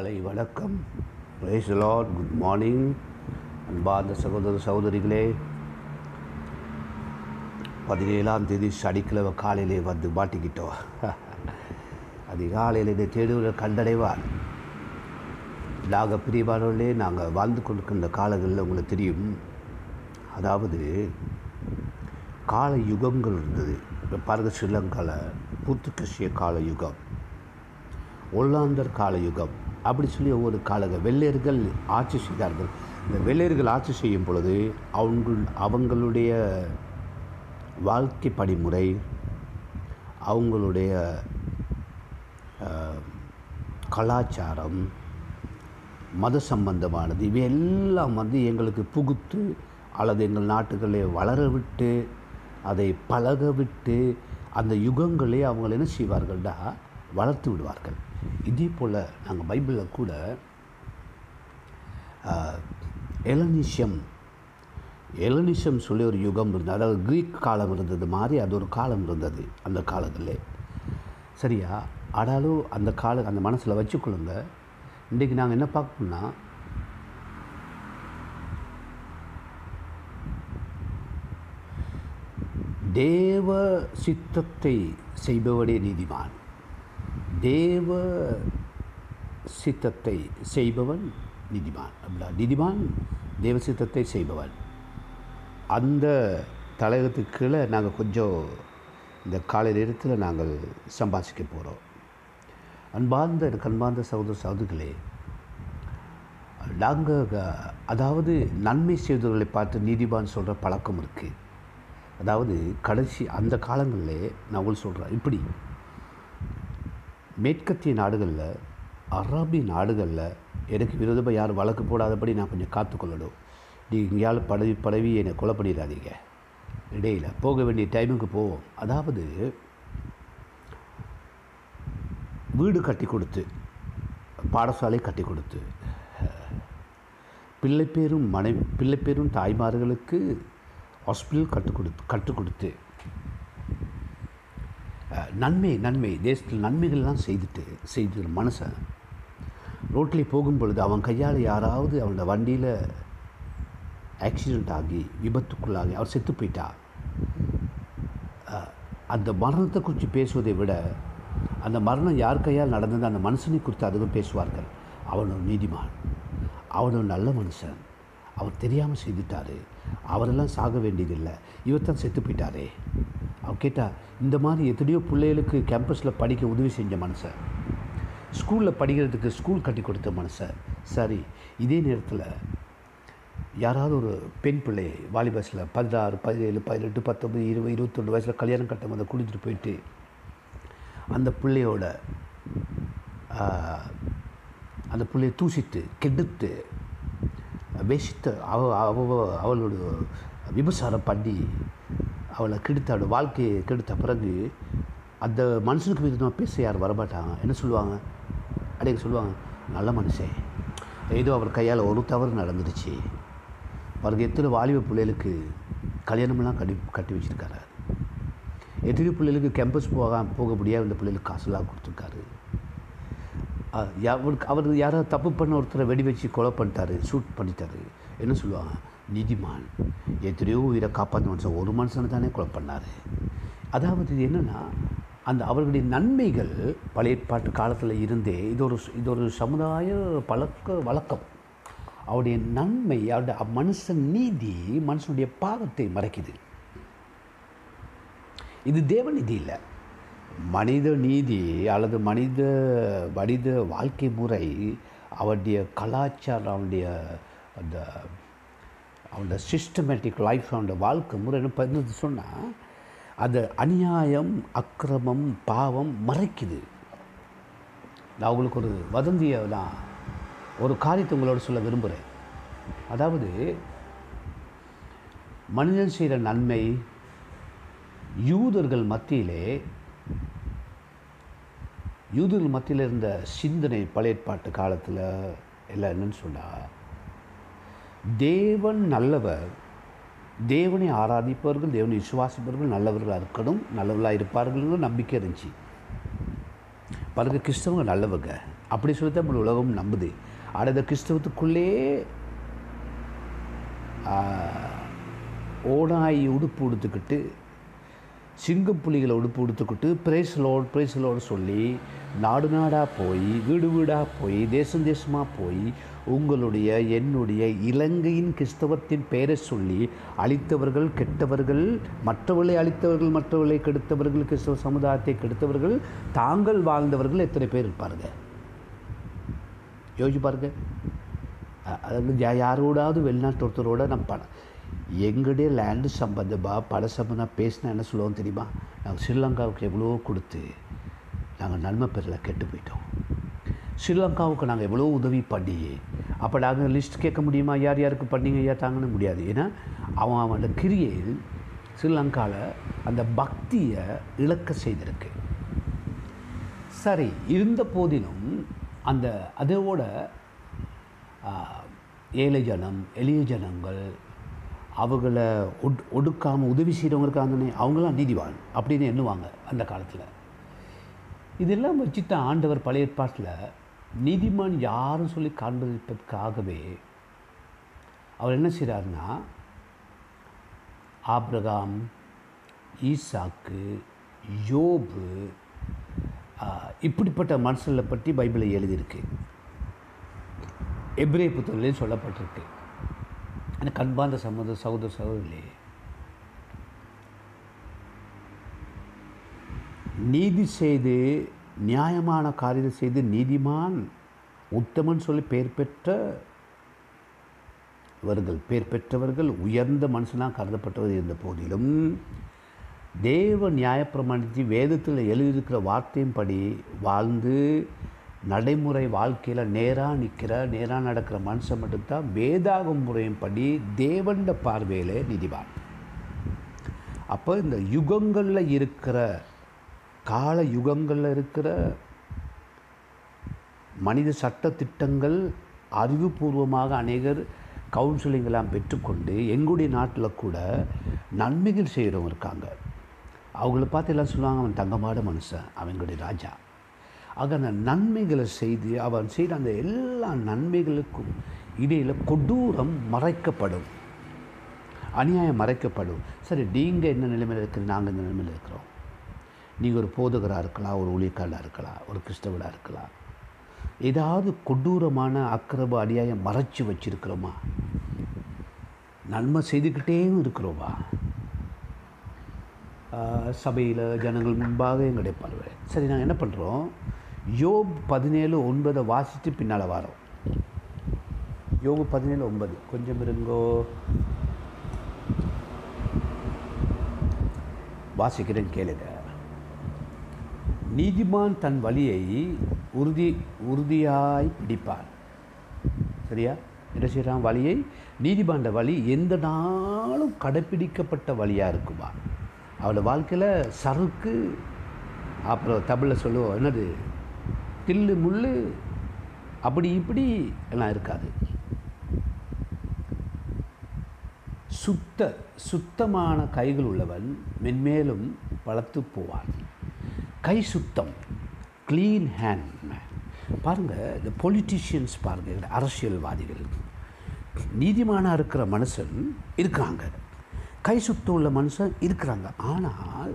காலை வணக்கம். Brace Lord good morning அன்பார்ந்த சகோதர சகோதரிகளே பதினேழாம் தேதி சனிக்கிழமை காலையிலே வந்து மாட்டிக்கிட்டோம். அதிகாலையில் இதை தேடுவதை கண்டடைவார். நாங்கள் பிரிவானவர்களே நாங்கள் வாழ்ந்து கொண்டிருக்கின்ற காலங்களில் உங்களுக்கு தெரியும். அதாவது கால யுகங்கள் இருந்தது. இப்போ பாருங்கள் ஸ்ரீலங்காவில் புத்துக்கசிய கால யுகம் ஒல்லாந்தர் கால யுகம் அப்படி சொல்லி ஒவ்வொரு காலங்க வெள்ளையர்கள் ஆட்சி செய்தார்கள். இந்த வெள்ளையர்கள் ஆட்சி செய்யும் பொழுது அவங்க அவங்களுடைய வாழ்க்கை படிமுறை அவங்களுடைய கலாச்சாரம் மத சம்பந்தமானது இவையெல்லாம் வந்து எங்களுக்கு புகுத்து அல்லது எங்கள் நாட்டுகளை வளர விட்டு அதை பழக விட்டு அந்த யுகங்களே அவங்களை என்ன செய்வார்கள்டா? வளர்த்து விடுவார்கள். இதே போல் நாங்கள் பைபிளில் கூட எலனிஷம் எலனிஷம் சொல்லி ஒரு யுகம் இருந்தது. அதாவது கிரீக் காலம் இருந்தது மாதிரி அது ஒரு காலம் இருந்தது அந்த காலத்தில். சரியா? ஆனாலும் அந்த கால அந்த மனசில் வச்சுக்கொள்ளுங்க. இன்றைக்கி நாங்கள் என்ன பார்க்கணும்னா தேவ சித்தத்தை செய்பவனே நீதிமான். தேவ சித்தத்தை செய்பவன் நிதிமான். அப்படின்னா நிதிமான் தேவ சித்தத்தை செய்பவன். அந்த தலையகத்துக்கு கீழே நாங்கள் கொஞ்சம் இந்த காலை நேரத்தில் நாங்கள் சம்பாதிக்க போகிறோம் அன்பார்ந்த எனக்கு அன்பார்ந்த சகோதர சகோதரிகளே நாங்கள் அதாவது நன்மை செய்தவர்களை பார்த்து நீதிபான் சொல்கிற பழக்கம் இருக்குது அதாவது கடைசி அந்த காலங்களில் நான் உங்களுக்கு சொல்கிறேன் இப்படி மேற்கத்திய நாடுகளில் அரபி நாடுகளில் எனக்கு விரோதமாக யாரும் வழக்கு போடாதபடி நான் கொஞ்சம் காத்துக்கொள்ளணும் நீ எங்கேயாலும் படவி படவி என்னை கொலை பண்ணிடாதீங்க. இடையில் போக வேண்டிய டைமுக்கு போவோம். அதாவது வீடு கட்டி கொடுத்து பாடசாலை கட்டி கொடுத்து பிள்ளைப்பேரும் மனைவி பிள்ளைப்பேரும் தாய்மார்களுக்கு ஹாஸ்பிட்டல் கற்றுக் கொடுத்து கற்றுக் கொடுத்து நன்மை நன்மை. தேசத்தில் நன்மைகள்லாம் செய்துட்டு செய்து மனுஷன் ரோட்டில் போகும் பொழுது அவன் கையால் யாராவது அவனோட வண்டியில் ஆக்சிடெண்ட் ஆகி விபத்துக்குள்ளாகி அவர் செத்து போயிட்டா? அந்த மரணத்தை குறித்து பேசுவதை விட அந்த மரணம் யார் கையால் நடந்தது அந்த மனுஷனை குறித்து அதிகம் பேசுவார்கள். அவன் ஒரு நீதிமான். அவன் ஒரு நல்ல மனுஷன். அவர் தெரியாமல் செய்துட்டாரு. அவரெல்லாம் சாக வேண்டியதில்லை. இவர் தான் செத்து போயிட்டாரே. கேட்டால் இந்த மாதிரி எத்தனையோ பிள்ளைகளுக்கு கேம்பஸில் படிக்க உதவி செஞ்ச மனுஷன் ஸ்கூலில் படிக்கிறதுக்கு ஸ்கூல் கட்டி கொடுத்த மனுஷன் சரி இதே நேரத்தில் யாராவது ஒரு பெண் பிள்ளை வாலிபஸில் பதினாறு பதினேழு பதினெட்டு பத்தொம்பது இருபது இருபத்தொன்று வயசில் கல்யாணம் கட்டும் போது குடிச்சிட்டு போயிட்டு அந்த பிள்ளையோட அந்த பிள்ளையை தூசித்து கெடுத்து வேஷித்த அவ அவ அவளோட விபசாரம் பண்ணி அவளை கெடுத்த அவளோட வாழ்க்கையை கெடுத்த பிறகு அந்த மனுஷனுக்கு விதமாக பேச யார் வரமாட்டாங்க. என்ன சொல்லுவாங்க? அப்படியே சொல்லுவாங்க நல்ல மனுஷன் ஏதோ அவர் கையால் ஒரு தவறு நடந்துருச்சு அவருக்கு எத்தனை வாலிப பிள்ளைகளுக்கு கல்யாணமெல்லாம் கட்டி கட்டி வச்சுருக்காரு. எத்தனை பிள்ளைகளுக்கு கேம்பஸ் போக போக முடியாது இந்த பிள்ளைகளுக்கு காசுலாம் கொடுத்துருக்காரு. அவருக்கு அவர் யாராவது தப்பு பண்ண ஒருத்தரை வெடி வச்சு கொலை பண்ணிட்டாரு ஷூட் பண்ணிட்டாரு. என்ன சொல்லுவாங்க? நீதிமான். எத்தனையோ உயிரை காப்பாற்ற மனுஷன் ஒரு மனுஷனை தானே கொலை பண்ணார். அதாவது இது என்னென்னா அந்த அவர்களுடைய நன்மைகள் பழைய ஏற்பாட்டு காலத்தில் இருந்தே இது ஒரு இது ஒரு சமுதாய பழக்க வழக்கம். அவருடைய நன்மை அவருடைய மனுஷன் நீதி மனுஷனுடைய பாவத்தை மறைக்குது. இது தேவநீதி இல்லை. மனித நீதி அல்லது மனித மனித வாழ்க்கை முறை அவருடைய கலாச்சாரம் அவனுடைய அந்த அவனோட சிஸ்டமேட்டிக் லைஃப் அவனோட வாழ்க்கை முறை என்ன பகிர்ந்து சொன்னால் அது அநியாயம் அக்கிரமம் பாவம் மறைக்குது. நான் உங்களுக்கு ஒரு வதந்தியை நான் ஒரு காரியத்தை உங்களோட சொல்ல விரும்புகிறேன் அதாவது மனிதன் செய்கிற நன்மை யூதர்கள் மத்தியிலே யூதர்கள் மத்தியில் இருந்த சிந்தனை பழையற்பாட்டு காலத்தில் எல்லாம் என்னன்னு சொன்னால் தேவன் நல்லவர். தேவனை ஆராதிப்பவர்கள் தேவனை விசுவாசிப்பவர்கள் நல்லவர்களாக இருக்கணும் நல்லவர்களாக இருப்பார்கள்னு நம்பிக்கை இருந்துச்சு. பாருங்க கிறிஸ்தவங்க நல்லவங்க. அப்படி சொல்லி தான் நம்ம உலகம் நம்புது. ஆனால் இந்த கிறிஸ்தவத்துக்குள்ளே ஆஹ், உடுப்பு உடுத்துக்கிட்டு சிங்கம் புலிகளை உடுப்பு உடுத்துக்கிட்டு பிரைஸ் லோட் பிரேஸ் லோடு சொல்லி நாடு நாடாக போய் வீடு வீடாக போய் தேசம் தேசமாக போய் உங்களுடைய என்னுடைய இலங்கையின் கிறிஸ்தவத்தின் பெயரை சொல்லி அழித்தவர்கள் கெட்டவர்கள் மற்றவர்களை அழித்தவர்கள் மற்றவர்களை கெடுத்தவர்கள் கிறிஸ்தவ சமுதாயத்தை கெடுத்தவர்கள் தாங்கள் வாழ்ந்தவர்கள் எத்தனை பேர் இருப்பாருங்க? யோசிச்சு பாருங்க. அதாவது யாரோடாவது வெளிநாட்டு ஒருத்தரோட நம்ம பணம் எங்களுடைய லேண்டு சம்பந்தமாக பட சம்பந்தம் பேசினா என்ன சொல்லுவோம் தெரியுமா? நாங்கள் ஸ்ரீலங்காவுக்கு எவ்வளோ கொடுத்து நாங்கள் நன்மை பெறல கெட்டு போயிட்டோம். ஸ்ரீலங்காவுக்கு நாங்கள் எவ்வளோ உதவி பண்ணி அப்போ நாங்கள் லிஸ்ட் கேட்க முடியுமா? யார் யாருக்கு பண்ணிங்க? ஐயா தாங்கன்னு முடியாது. ஏன்னா அவன் அவனோட கிரியையில் ஸ்ரீலங்காவில் அந்த பக்தியை இழக்க செய்திருக்கு. சரி இருந்த போதிலும் அந்த அதோட ஏழை ஜனம் எளிய ஜனங்கள் அவங்கள ஒட் ஒடுக்காமல் உதவி செய்கிறவங்க இருக்காங்கன்னே அவங்களாம் நீதிவான் அப்படின்னு எண்ணுவாங்க அந்த காலத்தில். இதெல்லாம் வச்சு தான் ஆண்டவர் பழைய ஏற்பாட்டில் நீதிமான் யாரும் சொல்லி காண்பிப்பதற்காகவே அவர் என்ன செய்கிறாருன்னா ஆப்ரகாம் ஈசாக்கு யோபு இப்படிப்பட்ட மனுஷங்களை பற்றி பைபிளை எழுதியிருக்கு. எப்ரே புத்தகத்திலே சொல்லப்பட்டிருக்கு. எனக்கு அன்பார்ந்த சமூக சகோதர சகோதரிகளே நீதி செய்து நியாயமான காரியம் செய்து நீதிமான் உத்தமன் சொல்லி பெயர் பெற்றவர்கள் பெயர் பெற்றவர்கள் உயர்ந்த மனுஷனாக கருதப்பட்டவர் இருந்த போதிலும் தேவ நியாயப்பிரமாணத்தை வேதத்தில் எழுதியிருக்கிற வார்த்தையின்படி வாழ்ந்து நடைமுறை வாழ்க்கையில் நேராக நிற்கிற நேராக நடக்கிற மனுஷன் மட்டும்தான் வேதாகம் முறையின்படி தேவண்ட பார்வையில் நிதிவான் அப்போ இந்த யுகங்களில் இருக்கிற கால யுகங்களில் இருக்கிற மனித சட்ட திட்டங்கள் அறிவுபூர்வமாக அநேகர் கவுன்சிலிங்கெல்லாம் பெற்றுக்கொண்டு எங்களுடைய நாட்டில் கூட நன்மைகள் செய்கிறவங்க இருக்காங்க. அவங்கள பார்த்து எல்லாம் சொல்லுவாங்க அவன் தங்கமாட மனுஷன் அவங்களுடைய ராஜா. ஆக அந்த நன்மைகளை செய்து அவன் செய்த அந்த எல்லா நன்மைகளுக்கும் இடையில் கொடூரம் மறைக்கப்படும். அநியாயம் மறைக்கப்படும். சரி நீங்கள் என்ன நிலைமையில் இருக்கிறது நாங்கள் இந்த நிலைமையில் இருக்கிறோம். நீங்கள் ஒரு போதகராக இருக்கலாம் ஒரு ஊழியக்காரராக இருக்கலாம் ஒரு கிறிஸ்தவராக இருக்கலாம். ஏதாவது கொடூரமான அக்கிரப அநியாயம் மறைச்சி வச்சிருக்கிறோமா? நன்மை செய்துக்கிட்டேவும் இருக்கிறோமா? சபையில் ஜனங்கள் முன்பாக எங்களுடைய பார்வை சரி நாங்கள் என்ன பண்ணுறோம் யோப் பதினேழு ஒன்பதை வாசித்து பின்னால் வரோம் யோபு பதினேழு ஒன்பது. கொஞ்சம் இருங்கோ. வாசிக்கிறேன் கேளுங்க. நீதிமான் தன் வழியை உறுதி உறுதியாய் பிடிப்பான். சரியா? என்ன செய்கிறான் வழியை? நீதிமாண்ட வழி எந்த நாளும் கடைப்பிடிக்கப்பட்ட வழியாக இருக்குமா? அவளோட வாழ்க்கையில் சறுக்கு அப்புறம் தமிழில் சொல்லுவோம் என்னது? தில்லு முள்ளு அப்படி இப்படி எல்லாம் இருக்காது. சுத்த சுத்தமான கைகள் உள்ளவன் மென்மேலும் வளர்த்து போவான். கை சுத்தம் க்ளீன் ஹேண்ட் பாருங்கள் இந்த பொலிட்டிஷியன்ஸ் பாருங்கள் அரசியல்வாதிகள். நீதிமானாக இருக்கிற மனுஷன் இருக்கிறாங்க கை சுத்தம் உள்ள மனுஷன் இருக்கிறாங்க. ஆனால்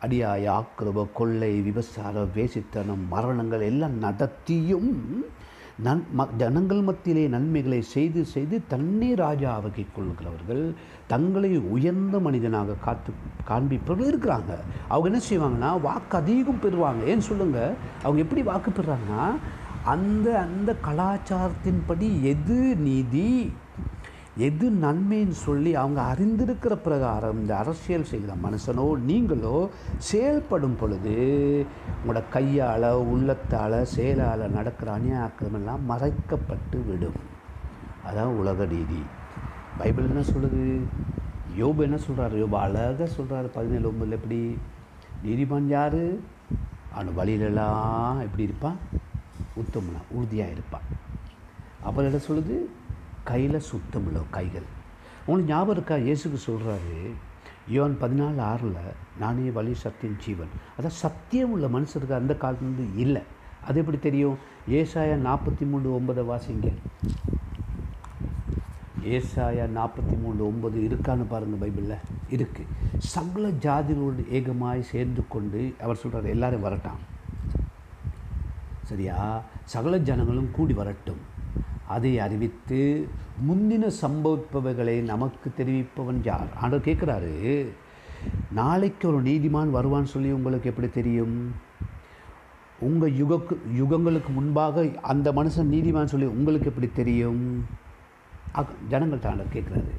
அடியாய ஆக்கிரம கொள்ளை விபசாரம் வேசித்தனம் மரணங்கள் எல்லாம் நடத்தியும் நன் ம ஜனங்கள் மத்தியிலே நன்மைகளை செய்து செய்து தன்னை ராஜா கொள்கிறவர்கள் தங்களை உயர்ந்த மனிதனாக காத்து காண்பிப்பவர்கள் இருக்கிறாங்க. அவங்க என்ன செய்வாங்கன்னா வாக்கு அதிகம் பெறுவாங்க. ஏன்னு சொல்லுங்கள் அவங்க எப்படி வாக்கு பெறுறாங்கன்னா அந்த அந்த கலாச்சாரத்தின்படி எது நீதி எது நன்மைன்னு சொல்லி அவங்க அறிந்திருக்கிற பிரகாரம் இந்த அரசியல் செய்கிற மனுஷனோ நீங்களோ செயல்படும் பொழுது உங்களோட கையால் உள்ளத்தால் செயலால் நடக்கிற அநியாக்கிரமெல்லாம் மறைக்கப்பட்டு விடும். அதான் உலக நீதி. பைபிள் என்ன சொல்லுது? யோபு என்ன சொல்கிறாரு யோபு அழகாக சொல்கிறாரு பதினேழு ஒம்பதில் எப்படி? நீதிமான் யார்? அவன் வழியிலெல்லாம் எப்படி இருப்பான்? உத்தமனா உறுதியாக இருப்பான். அப்புறம் என்ன சொல்லுது? கையில் சுத்தம் இல்லை கைகள். உங்களுக்கு ஞாபகம் இருக்கா? இயேசுக்கு சொல்கிறாரு யோன் பதினாலு ஆறில் நானே வழி சத்தியம் ஜீவன். அதான் சத்தியம் உள்ள மனுஷருக்கு அந்த காலத்துலேருந்து இல்லை. அது எப்படி தெரியும்? ஏசாயா நாற்பத்தி மூணு ஒன்பதை வாசிங்க ஏசாயா நாற்பத்தி மூணு ஒன்பது இருக்கான்னு பாருங்கள் பைபிளில். இருக்குது சகல ஜாதிகளோடு ஏகமாய் சேர்ந்து கொண்டு அவர் சொல்கிறார் எல்லாரும் வரட்டான் சரியா? சகல ஜனங்களும் கூடி வரட்டும். அதை அறிவித்து முந்தின சம்பவிப்பவைகளை நமக்கு தெரிவிப்பவன் யார்? ஆண்டவர் கேட்குறாரு நாளைக்கு ஒரு நீதிமான் வருவான்னு சொல்லி உங்களுக்கு எப்படி தெரியும்? உங்கள் யுகக்கு யுகங்களுக்கு முன்பாக அந்த மனுஷன் நீதிமான் சொல்லி உங்களுக்கு எப்படி தெரியும்? ஜனங்கள் ஜனங்கள்ட்ட ஆண்டவர் கேட்குறாரு.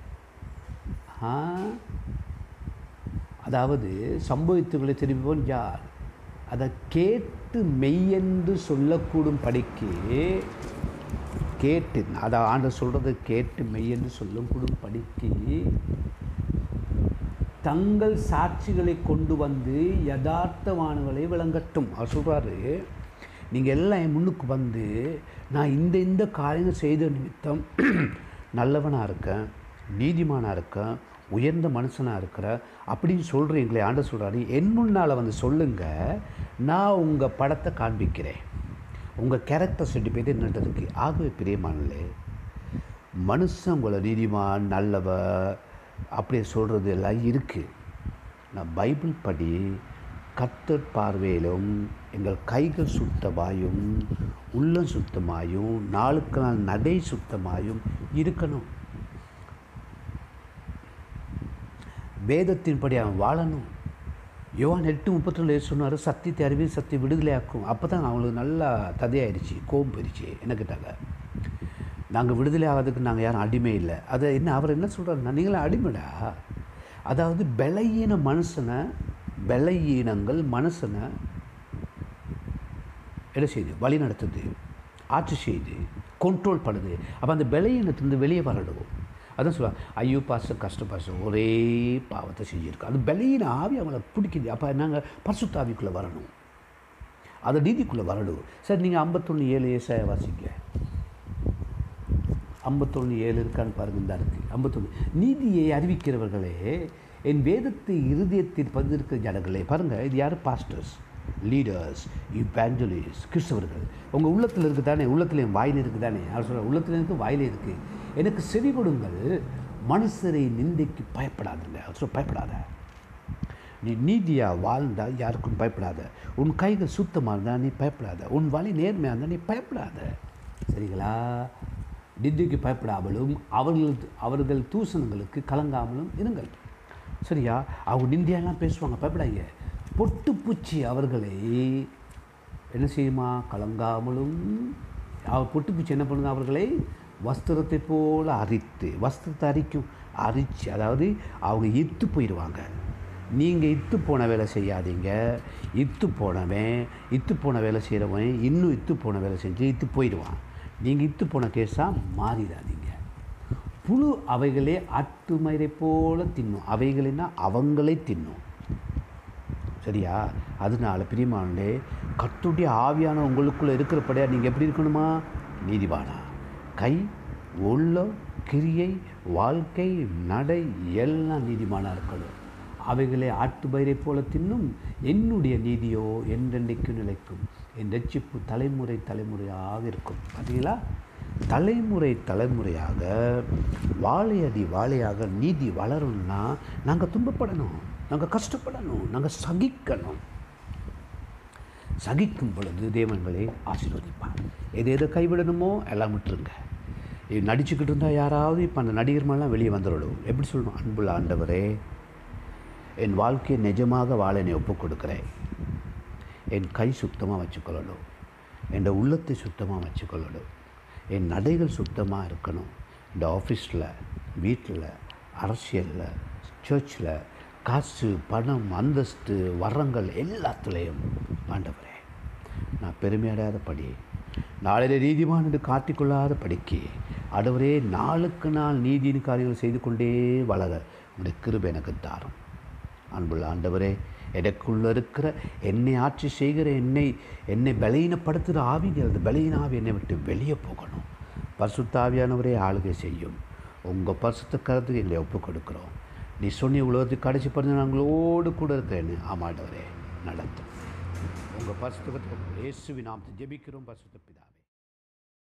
அதாவது சம்பவித்துகளை தெரிவிப்பவன் யார்? அதை கேட்டு மெய்யென்று சொல்லக்கூடும் படிக்கு கேட்டு அதை ஆண்டு சொல்கிறத கேட்டு மெய்யென்று சொல்லும் படிக்கு தங்கள் சாட்சிகளை கொண்டு வந்து யதார்த்தமானவர்களை விளங்கட்டும். அவர் சொல்கிறாரு நீங்கள் எல்லாம் என் முன்னுக்கு வந்து நான் இந்த இந்த காரியங்கள் செய்த நிமித்தம் நல்லவனாக இருக்கேன் நீதிமானாக இருக்கேன் உயர்ந்த மனுஷனாக இருக்கிறேன் அப்படின்னு சொல்கிறீங்களே ஆண்ட சொல்கிறாரு என் முன்னால் வந்து சொல்லுங்கள் நான் உங்கள் படத்தை காண்பிக்கிறேன். உங்கள் கேரக்டர் சர்டிஃபிகேட் இருக்குது ஆகவே பிரியமானலே மனுஷன் உங்களை நீதிமான் நல்லவ அப்படி சொல்கிறது எல்லாம் இருக்குது நான் பைபிள் படி கத்தர் பார்வையிலும் எங்கள் கைகள் சுத்தமாயும் உள்ளம் சுத்தமாயும் நாளுக்கு நாள் நடை சுத்தமாயும் இருக்கணும். வேதத்தின்படி அவன் வாழணும். யோவான் எட்டு முப்பத்தி சொன்னார் சத்தியத்தை அறிவி சத்திய விடுதலையாக்கும். அப்போ தான் அவங்களுக்கு நல்லா ததையாயிருச்சு கோபம் போயிடுச்சு என்ன கேட்டாங்க. நாங்கள் விடுதலை ஆகிறதுக்கு நாங்கள் யாரும் அடிமை இல்லை. அதை என்ன அவர் என்ன சொல்கிறாருன்னா நீங்களும் அடிமைடா. அதாவது பலகீன மனுஷனை பலகீனங்கள் மனுஷனை என்ன செய்யுது வழி நடத்துது ஆட்சி செய்யுது கண்ட்ரோல் பண்ணுது. அப்போ அந்த பலகீனத்திலிருந்து வெளியே வரணும். அதான் சொல்லுவாங்க ஐயோ பாச கஷ்ட பாசம் ஒரே பாவத்தை செஞ்சுருக்கோம் அது பலகீன ஆவி அவங்கள பிடிக்குது. அப்போ நாங்கள் பரிசுத்தாவிக்குள்ளே வரணும். அது நீதிக்குள்ளே வரணும். சார் நீங்கள் ஐம்பத்தொன்று ஏழு ஏசாய வாசிங்க. ஐம்பத்தொன்று ஏழு இருக்கான்னு பாருங்க இந்த இருக்குது ஐம்பத்தொன்று நீதியை அறிவிக்கிறவர்களே என் வேதத்தை இருதயத்தில் பதிந்திருக்கிற ஜனங்களே. பாருங்கள் இது யார்? பாஸ்டர்ஸ் லீடர்ஸ் இவ்வாஞ்சலிஸ் கிறிஸ்தவர்கள். உங்கள் உள்ளத்தில் இருக்குது தானே உள்ளத்தில் என் வாயில் இருக்குது தானே அவர் சொல்கிறார் உள்ளத்தில் இருக்குது வாயிலே இருக்குது எனக்கு செவி கொடுங்கள். மனுஷரை நிந்தைக்கு பயப்படாதுங்க. அவர் சொல்ல பயப்படாத. நீ நீதியாக வாழ்ந்தால் யாருக்கும் பயப்படாத. உன் கைகள் சுத்தமாக இருந்தால் நீ பயப்படாத. உன் வழி நேர்மையாக இருந்தால் நீ பயப்படாத. சரிங்களா? நிந்திக்கு பயப்படாமலும் அவர்கள் அவர்கள் தூசணங்களுக்கு கலங்காமலும் இருங்கள். சரியா? அவங்க நிந்தியெல்லாம் பேசுவாங்க பயப்படாங்க பொட்டுப்பூச்சி அவர்களை என்ன செய்யுமா? கலங்காமலும் அவர் பொட்டுப்பூச்சி என்ன பண்ணுங்க அவர்களை? வஸ்திரத்தை போல அரித்து வஸ்திரத்தை அரிக்கும் அரிச்சு அதாவது அவங்க இத்து போயிடுவாங்க நீங்கள் இத்து போன வேலை செய்யாதீங்க. இத்து போனவன் இத்து போன வேலை செய்கிறவன் இன்னும் இத்து போன வேலை செஞ்சு இத்து போயிடுவான். நீங்கள் இத்து போன கேஸாக மாறிடாதீங்க. புழு அவைகளே அட்டுமயிரை போல் தின்னும். அவைகளினா அவங்களே தின்னும். சரியா? அதனால பிரியமானே கத்துடைய ஆவியான உங்களுக்குள்ளே இருக்கிறபடியா நீங்கள் எப்படி இருக்கணுமா? நீதிவானா கை உள்ளம் கிரியை வாழ்க்கை நடை எல்லாம் நீதிமானாக இருக்கணும் அவைகளை ஆட்டுபயிரை போல தின்னும் என்னுடைய நீதியோ என்றென்றைக்கு நிலைக்கும். என் ரட்சிப்பு தலைமுறை தலைமுறையாக இருக்கும். பார்த்தீங்களா தலைமுறை தலைமுறையாக வாழையடி வாழையாக நீதி வளரணும்னா நாங்கள் துன்பப்படணும் நாங்கள் கஷ்டப்படணும் நாங்கள் சகிக்கணும். சகிக்கும் பொழுது தேவன்களை ஆசீர்வதிப்பார். எது எதை கைவிடணுமோ எல்லாம் விட்டுருங்க. நடிச்சுக்கிட்டு இருந்தால் யாராவது இப்போ அந்த நடிகர் மேலாம் வெளியே வந்துடணும் எப்படி சொல்லணும்? அன்புள்ள ஆண்டவரே என் வாழ்க்கையை நிஜமாக வாழ என்னை ஒப்புக் கொடுக்குறேன். என் கை சுத்தமாக வச்சுக்கொள்ளணும். என் உள்ளத்தை சுத்தமாக வச்சுக்கொள்ளணும். என் நடைகள் சுத்தமாக இருக்கணும். இந்த ஆஃபீஸில் வீட்டில் அரசியலில் சர்ச்சில் காசு பணம் அந்தஸ்து வரங்கள் எல்லாத்துலேயும் ஆண்டவரே நான் பெருமையடையாத படி நாளிலே நீதிமான் என்று காட்டிக்கொள்ளாத படிக்கு ஆண்டவரே நாளுக்கு நாள் நீதியின் காரியங்கள் செய்து கொண்டே வளர உடைய கிருப எனக்கு தாரும். அன்புள்ள ஆண்டவரே எனக்குள்ள இருக்கிற என்னை ஆட்சி செய்கிற என்னை என்னை பலையினப்படுத்துகிற ஆவிகள் அந்த ஆவி என்னை விட்டு வெளியே போகணும். பரிசுத்தாவியானவரே ஆளுகை செய்யும். உங்கள் பரிசுத்த கருத்துக்கு எங்களை ஒப்புக் கொடுக்குறோம். நீ சொன்னி உலகத்துக்கு கடைசி பிறந்த நாங்களோடு கூட இருக்கிறேன்னு ஆமாண்டவரே நடத்தும். உங்கள் பரிசுத்தத்துக்கு இயேசுவின் நாம் ஜெபிக்கிறோம் பரிசுத்த பிதா